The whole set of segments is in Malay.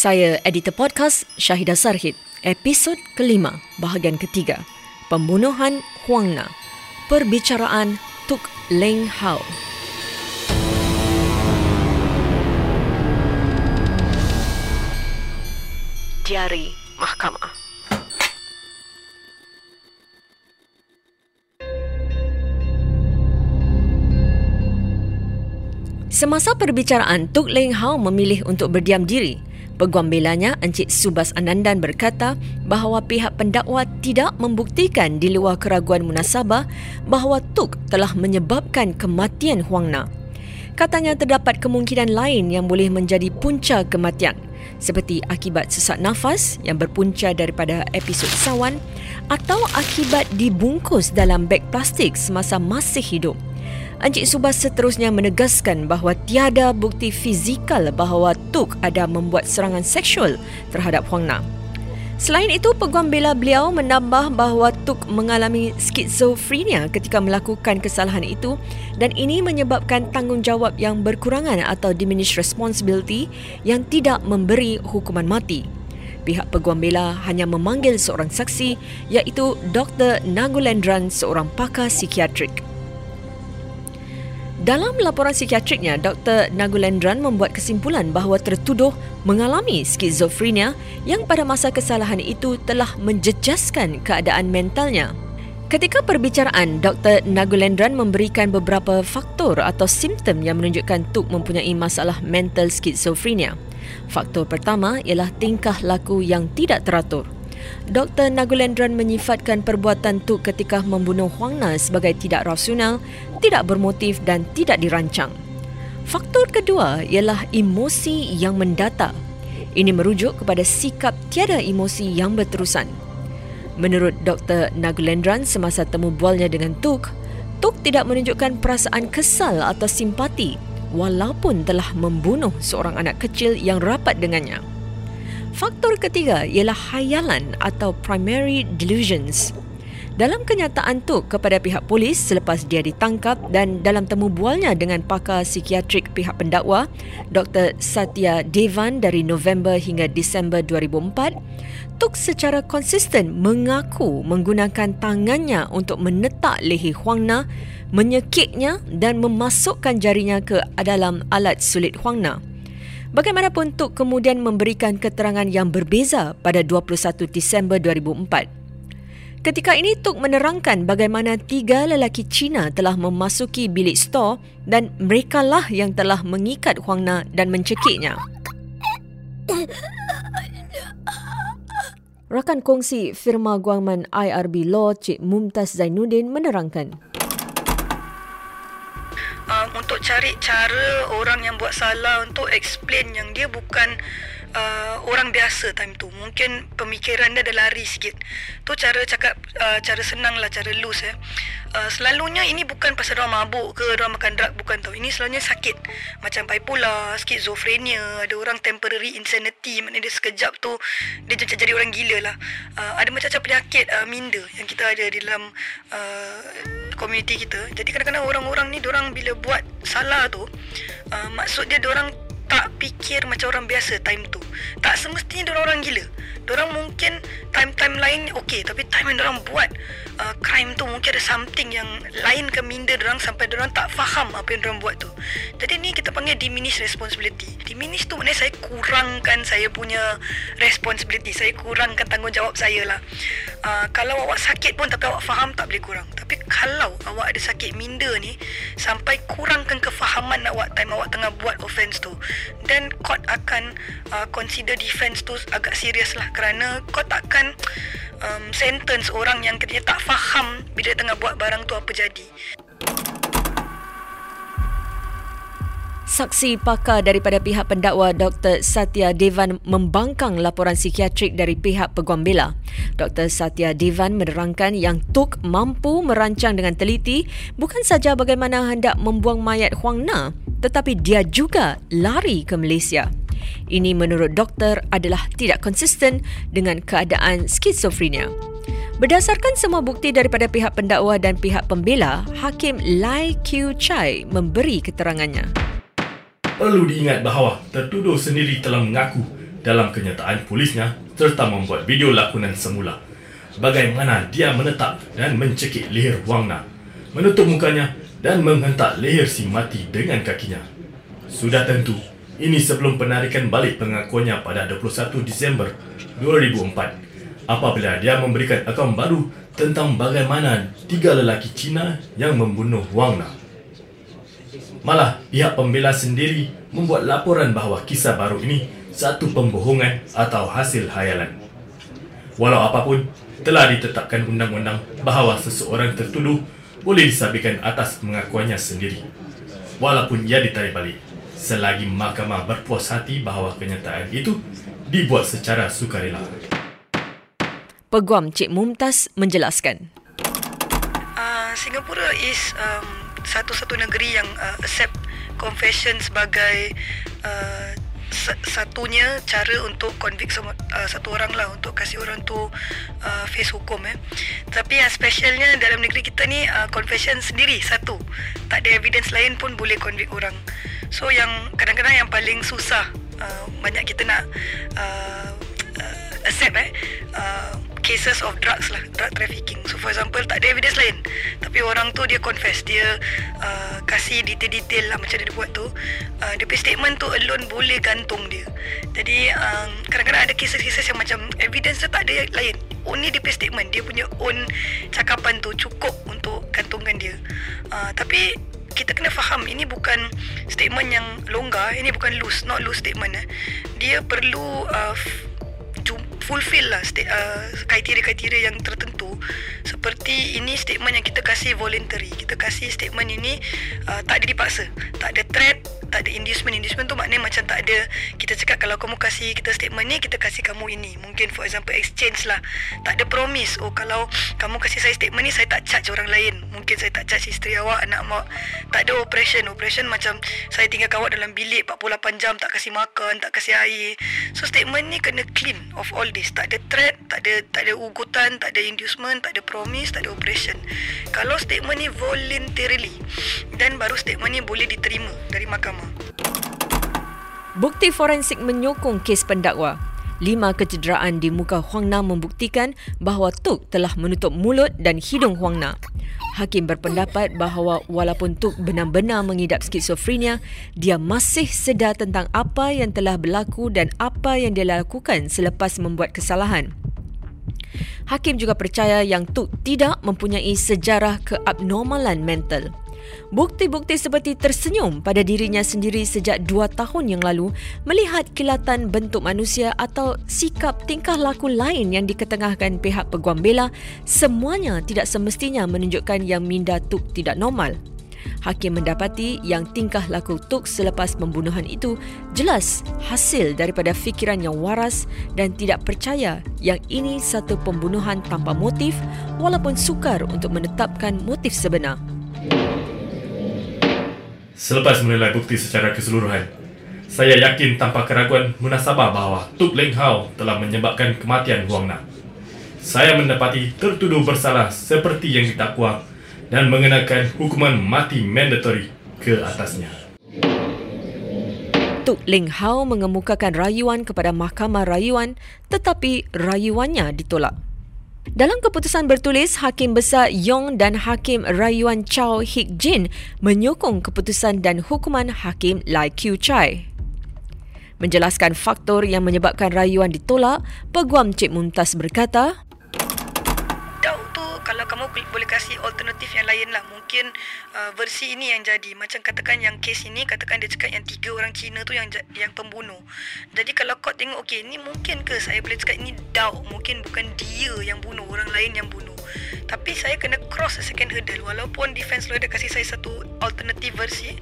Saya editor podcast Syahidah Sarhid, episod kelima, bahagian ketiga. Pembunuhan Huang Na. Perbicaraan Tuk Leng Hao. Diari Mahkamah. Semasa perbicaraan, Tuk Leng Hao memilih untuk berdiam diri. Peguam belanya, Encik Subas Anandan berkata bahawa pihak pendakwa tidak membuktikan di luar keraguan munasabah bahawa Tuk telah menyebabkan kematian Huang Na. Katanya terdapat kemungkinan lain yang boleh menjadi punca kematian seperti akibat sesak nafas yang berpunca daripada episod sawan atau akibat dibungkus dalam beg plastik semasa masih hidup. Encik Subas seterusnya menegaskan bahawa tiada bukti fizikal bahawa Tuk ada membuat serangan seksual terhadap Huang Na. Selain itu, peguam bela beliau menambah bahawa Tuk mengalami skizofrenia ketika melakukan kesalahan itu dan ini menyebabkan tanggungjawab yang berkurangan atau diminished responsibility yang tidak memberi hukuman mati. Pihak peguam bela hanya memanggil seorang saksi iaitu Dr. Nagulendran, seorang pakar psikiatrik. Dalam laporan psikiatriknya, Dr. Nagulendran membuat kesimpulan bahawa tertuduh mengalami skizofrenia yang pada masa kesalahan itu telah menjejaskan keadaan mentalnya. Ketika perbicaraan, Dr. Nagulendran memberikan beberapa faktor atau simptom yang menunjukkan Tuk mempunyai masalah mental skizofrenia. Faktor pertama ialah tingkah laku yang tidak teratur. Dr. Nagulendran menyifatkan perbuatan Tu ketika membunuh Huang Na sebagai tidak rasional, tidak bermotif dan tidak dirancang. Faktor kedua ialah emosi yang mendata. Ini merujuk kepada sikap tiada emosi yang berterusan. Menurut Dr. Nagulendran semasa temu bualnya dengan Tuk, Tuk tidak menunjukkan perasaan kesal atau simpati walaupun telah membunuh seorang anak kecil yang rapat dengannya. Faktor ketiga ialah hayalan atau primary delusions. Dalam kenyataan tu kepada pihak polis selepas dia ditangkap dan dalam temu bualnya dengan pakar psikiatrik pihak pendakwa, Dr. Satya Devan dari November hingga Disember 2004, Tuk secara konsisten mengaku menggunakan tangannya untuk menetak leher Huang Na, menyekiknya dan memasukkan jarinya ke dalam alat sulit Huang Na. Bagaimanapun Tuk kemudian memberikan keterangan yang berbeza pada 21 Disember 2004. Ketika ini Tuk menerangkan bagaimana tiga lelaki Cina telah memasuki bilik stor dan merekalah yang telah mengikat Huang Na dan mencekiknya. Rakan kongsi firma guaman IRB Law Cik Mumtaz Zainuddin menerangkan untuk cari cara orang yang buat salah untuk explain yang dia bukan uh, orang biasa time tu. Mungkin pemikiran dia dah lari sikit. Tu cara cakap uh, cara senang lah, cara loose eh. Uh, selalunya ini bukan pasal orang mabuk ke orang makan drug bukan tau. Ini selalunya sakit. Macam bipolar, skizofrenia, ada orang temporary insanity, maknanya dia sekejap tu dia macam jadi orang gila lah. Uh, ada macam-macam penyakit uh, minda yang kita ada di dalam uh, komuniti kita. Jadi kadang-kadang orang-orang ni orang bila buat salah tu uh, maksud dia orang tak fikir macam orang biasa time tu. Tak semestinya dia orang gila. Diorang mungkin time-time lain okey tapi time yang diorang buat uh, crime tu mungkin ada something yang lain ke minda diorang sampai diorang tak faham apa yang diorang buat tu. Jadi ni kita panggil diminish responsibility. Diminish tu maknanya saya kurangkan saya punya responsibility. Saya kurangkan tanggungjawab saya lah. Uh, kalau awak sakit pun tapi awak faham tak boleh kurang. Tapi kalau awak ada sakit minda ni sampai kurangkan kefahaman awak time awak tengah buat offense tu then court akan uh, consider defense tu agak serius lah kerana kau takkan um, sentence orang yang katanya tak faham bila tengah buat barang tu apa jadi. Saksi pakar daripada pihak pendakwa Dr. Satya Devan membangkang laporan psikiatrik dari pihak peguam bela. Dr. Satya Devan menerangkan yang Tuk mampu merancang dengan teliti bukan saja bagaimana hendak membuang mayat Huang Na tetapi dia juga lari ke Malaysia. Ini menurut doktor adalah tidak konsisten dengan keadaan skizofrenia. Berdasarkan semua bukti daripada pihak pendakwa dan pihak pembela, Hakim Lai Q Chai memberi keterangannya. Perlu diingat bahawa tertuduh sendiri telah mengaku dalam kenyataan polisnya serta membuat video lakonan semula bagaimana dia menetap dan mencekik leher Wang Na, menutup mukanya dan menghentak leher si mati dengan kakinya. Sudah tentu, ini sebelum penarikan balik pengakuannya pada 21 Disember 2004 apabila dia memberikan akaun baru tentang bagaimana tiga lelaki Cina yang membunuh Wang Na. Malah, pihak pembela sendiri membuat laporan bahawa kisah baru ini satu pembohongan atau hasil hayalan. Walau apapun, telah ditetapkan undang-undang bahawa seseorang tertuduh boleh disabitkan atas pengakuannya sendiri. Walaupun ia ditarik balik, selagi mahkamah berpuas hati bahawa kenyataan itu dibuat secara sukarela. Peguam Cik Mumtaz menjelaskan. Uh, Singapura is um, satu-satu negeri yang uh, accept confession sebagai uh, satunya cara untuk convict uh, satu orang lah untuk kasih orang tu uh, face hukum eh. Tapi yang specialnya dalam negeri kita ni uh, confession sendiri satu. Tak ada evidence lain pun boleh convict orang. So yang kadang-kadang yang paling susah uh, banyak kita nak uh, uh, accept eh uh, cases of drugs lah drug trafficking. So for example tak ada evidence lain. Tapi orang tu dia confess. Dia uh, kasih detail-detail lah macam dia buat tu. Uh, dia punya statement tu alone boleh gantung dia. Jadi um, kadang-kadang ada cases-cases yang macam evidence tu tak ada lain. Only dia punya statement dia punya own cakapan tu cukup untuk gantungkan dia. Uh, tapi kita kena faham ini bukan statement yang longgar ini bukan loose not loose statement eh. dia perlu uh, fulfill lah uh, kriteria-kriteria yang tertentu. Seperti ini statement yang kita kasih voluntary. Kita kasih statement ini uh, tak ada dipaksa. Tak ada threat tak ada inducement. Inducement tu maknanya macam tak ada kita cakap kalau kamu kasih kita statement ni kita kasih kamu ini. Mungkin for example exchange lah. Tak ada promise oh kalau kamu kasih saya statement ni saya tak charge orang lain mungkin saya tak charge isteri awak anak mak tak ada operation. Operation macam saya tinggal kawat dalam bilik 48 jam tak kasih makan tak kasih air. So statement ni kena clean of all this. Tak ada threat tak ada tak ada ugutan tak ada inducement tak ada promise tak ada operation. Kalau statement ni voluntarily dan baru statement ni boleh diterima dari mahkamah. Bukti forensik menyokong kes pendakwa. Lima kecederaan di muka Huang Na membuktikan bahawa Tuk telah menutup mulut dan hidung Huang Na. Hakim berpendapat bahawa walaupun Tuk benar-benar mengidap skizofrenia, dia masih sedar tentang apa yang telah berlaku dan apa yang dia lakukan selepas membuat kesalahan. Hakim juga percaya yang Tuk tidak mempunyai sejarah keabnormalan mental. Bukti-bukti seperti tersenyum pada dirinya sendiri sejak dua tahun yang lalu melihat kilatan bentuk manusia atau sikap tingkah laku lain yang diketengahkan pihak peguam bela semuanya tidak semestinya menunjukkan yang Minda Tuk tidak normal. Hakim mendapati yang tingkah laku Tuk selepas pembunuhan itu jelas hasil daripada fikiran yang waras dan tidak percaya yang ini satu pembunuhan tanpa motif walaupun sukar untuk menetapkan motif sebenar. Selepas menilai bukti secara keseluruhan, saya yakin tanpa keraguan munasabah bahawa Tuk Leng Hao telah menyebabkan kematian Huang Na. Saya mendapati tertuduh bersalah seperti yang ditakwa dan mengenakan hukuman mati mandatory ke atasnya. Tuk Leng Hao mengemukakan rayuan kepada Mahkamah Rayuan tetapi rayuannya ditolak. Dalam keputusan bertulis, Hakim Besar Yong dan Hakim Rayuan Chow Hik Jin menyokong keputusan dan hukuman Hakim Lai Qiu Chai. Menjelaskan faktor yang menyebabkan rayuan ditolak, Peguam Cik Muntas berkata, kasih alternatif yang lain lah. Mungkin uh, versi ini yang jadi. Macam katakan yang case ini katakan dia cakap yang tiga orang Cina tu yang yang pembunuh. Jadi kalau kau tengok okey ni mungkin ke saya boleh cakap ini doubt mungkin bukan dia yang bunuh orang lain yang bunuh. Tapi saya kena cross a second hurdle. Walaupun defense lawyer dah kasih saya satu alternative versi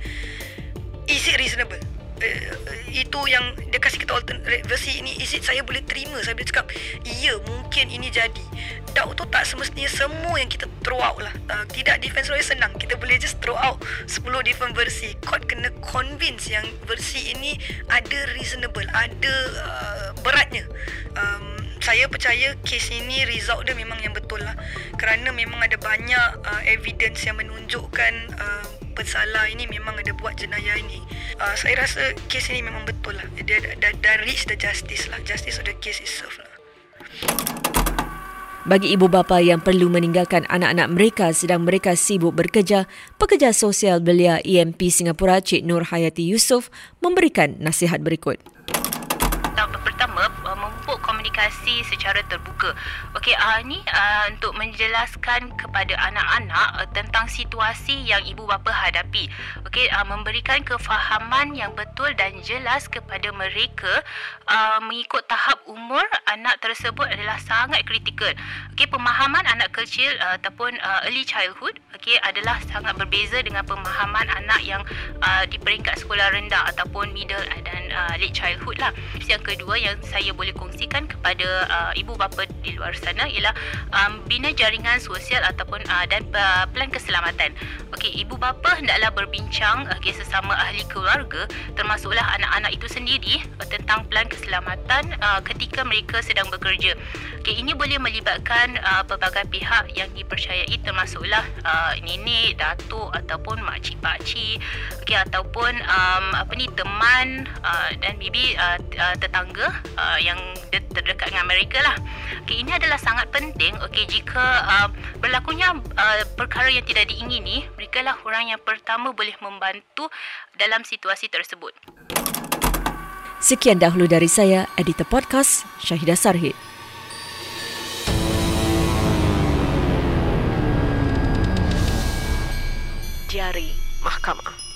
is it reasonable uh, itu yang dia kasih kita alternate versi ini. Is it saya boleh terima? Saya boleh cakap iya mungkin ini jadi. Doubt tu tak semestinya semua yang kita throw out lah. Uh, tidak defense lawyer senang. Kita boleh just throw out 10 different versi. Court kena convince yang versi ini ada reasonable ada uh, beratnya. Um, saya percaya kes ini result dia memang yang betul lah. Kerana memang ada banyak uh, evidence yang menunjukkan uh, pensalah ini memang ada buat jenayah ini. Uh, saya rasa kes ini memang betul lah. Dia dah, dah reach the justice lah. Justice of the case is served lah. Bagi ibu bapa yang perlu meninggalkan anak-anak mereka sedang mereka sibuk bekerja, pekerja sosial belia EMP Singapura Cik Nur Hayati Yusof memberikan nasihat berikut komunikasi secara terbuka. Okey, uh, ni uh, untuk menjelaskan kepada anak-anak uh, tentang situasi yang ibu bapa hadapi. Okey, uh, memberikan kefahaman yang betul dan jelas kepada mereka uh, mengikut tahap umur anak tersebut adalah sangat kritikal. Okey, pemahaman anak kecil uh, ataupun uh, early childhood okey adalah sangat berbeza dengan pemahaman anak yang uh, di peringkat sekolah rendah ataupun middle dan uh, late childhood lah. Yang kedua yang saya boleh kongsikan kepada uh, ibu bapa di luar sana ialah um, bina jaringan sosial ataupun uh, dan uh, plan keselamatan. Okey, ibu bapa hendaklah berbincang okay, sesama ahli keluarga termasuklah anak-anak itu sendiri uh, tentang plan keselamatan uh, ketika mereka sedang bekerja. Okey, ini boleh melibatkan uh, pelbagai pihak yang dipercayai termasuklah uh, nenek, datuk ataupun makcik pakcik okey ataupun um, apa ni teman uh, dan bibi uh, uh, tetangga uh, yang terdekat dekat dengan mereka lah. Okay, ini adalah sangat penting okay, jika uh, berlakunya uh, perkara yang tidak diingini, mereka lah orang yang pertama boleh membantu dalam situasi tersebut. Sekian dahulu dari saya, editor podcast Syahidah Sarhid. Jari Mahkamah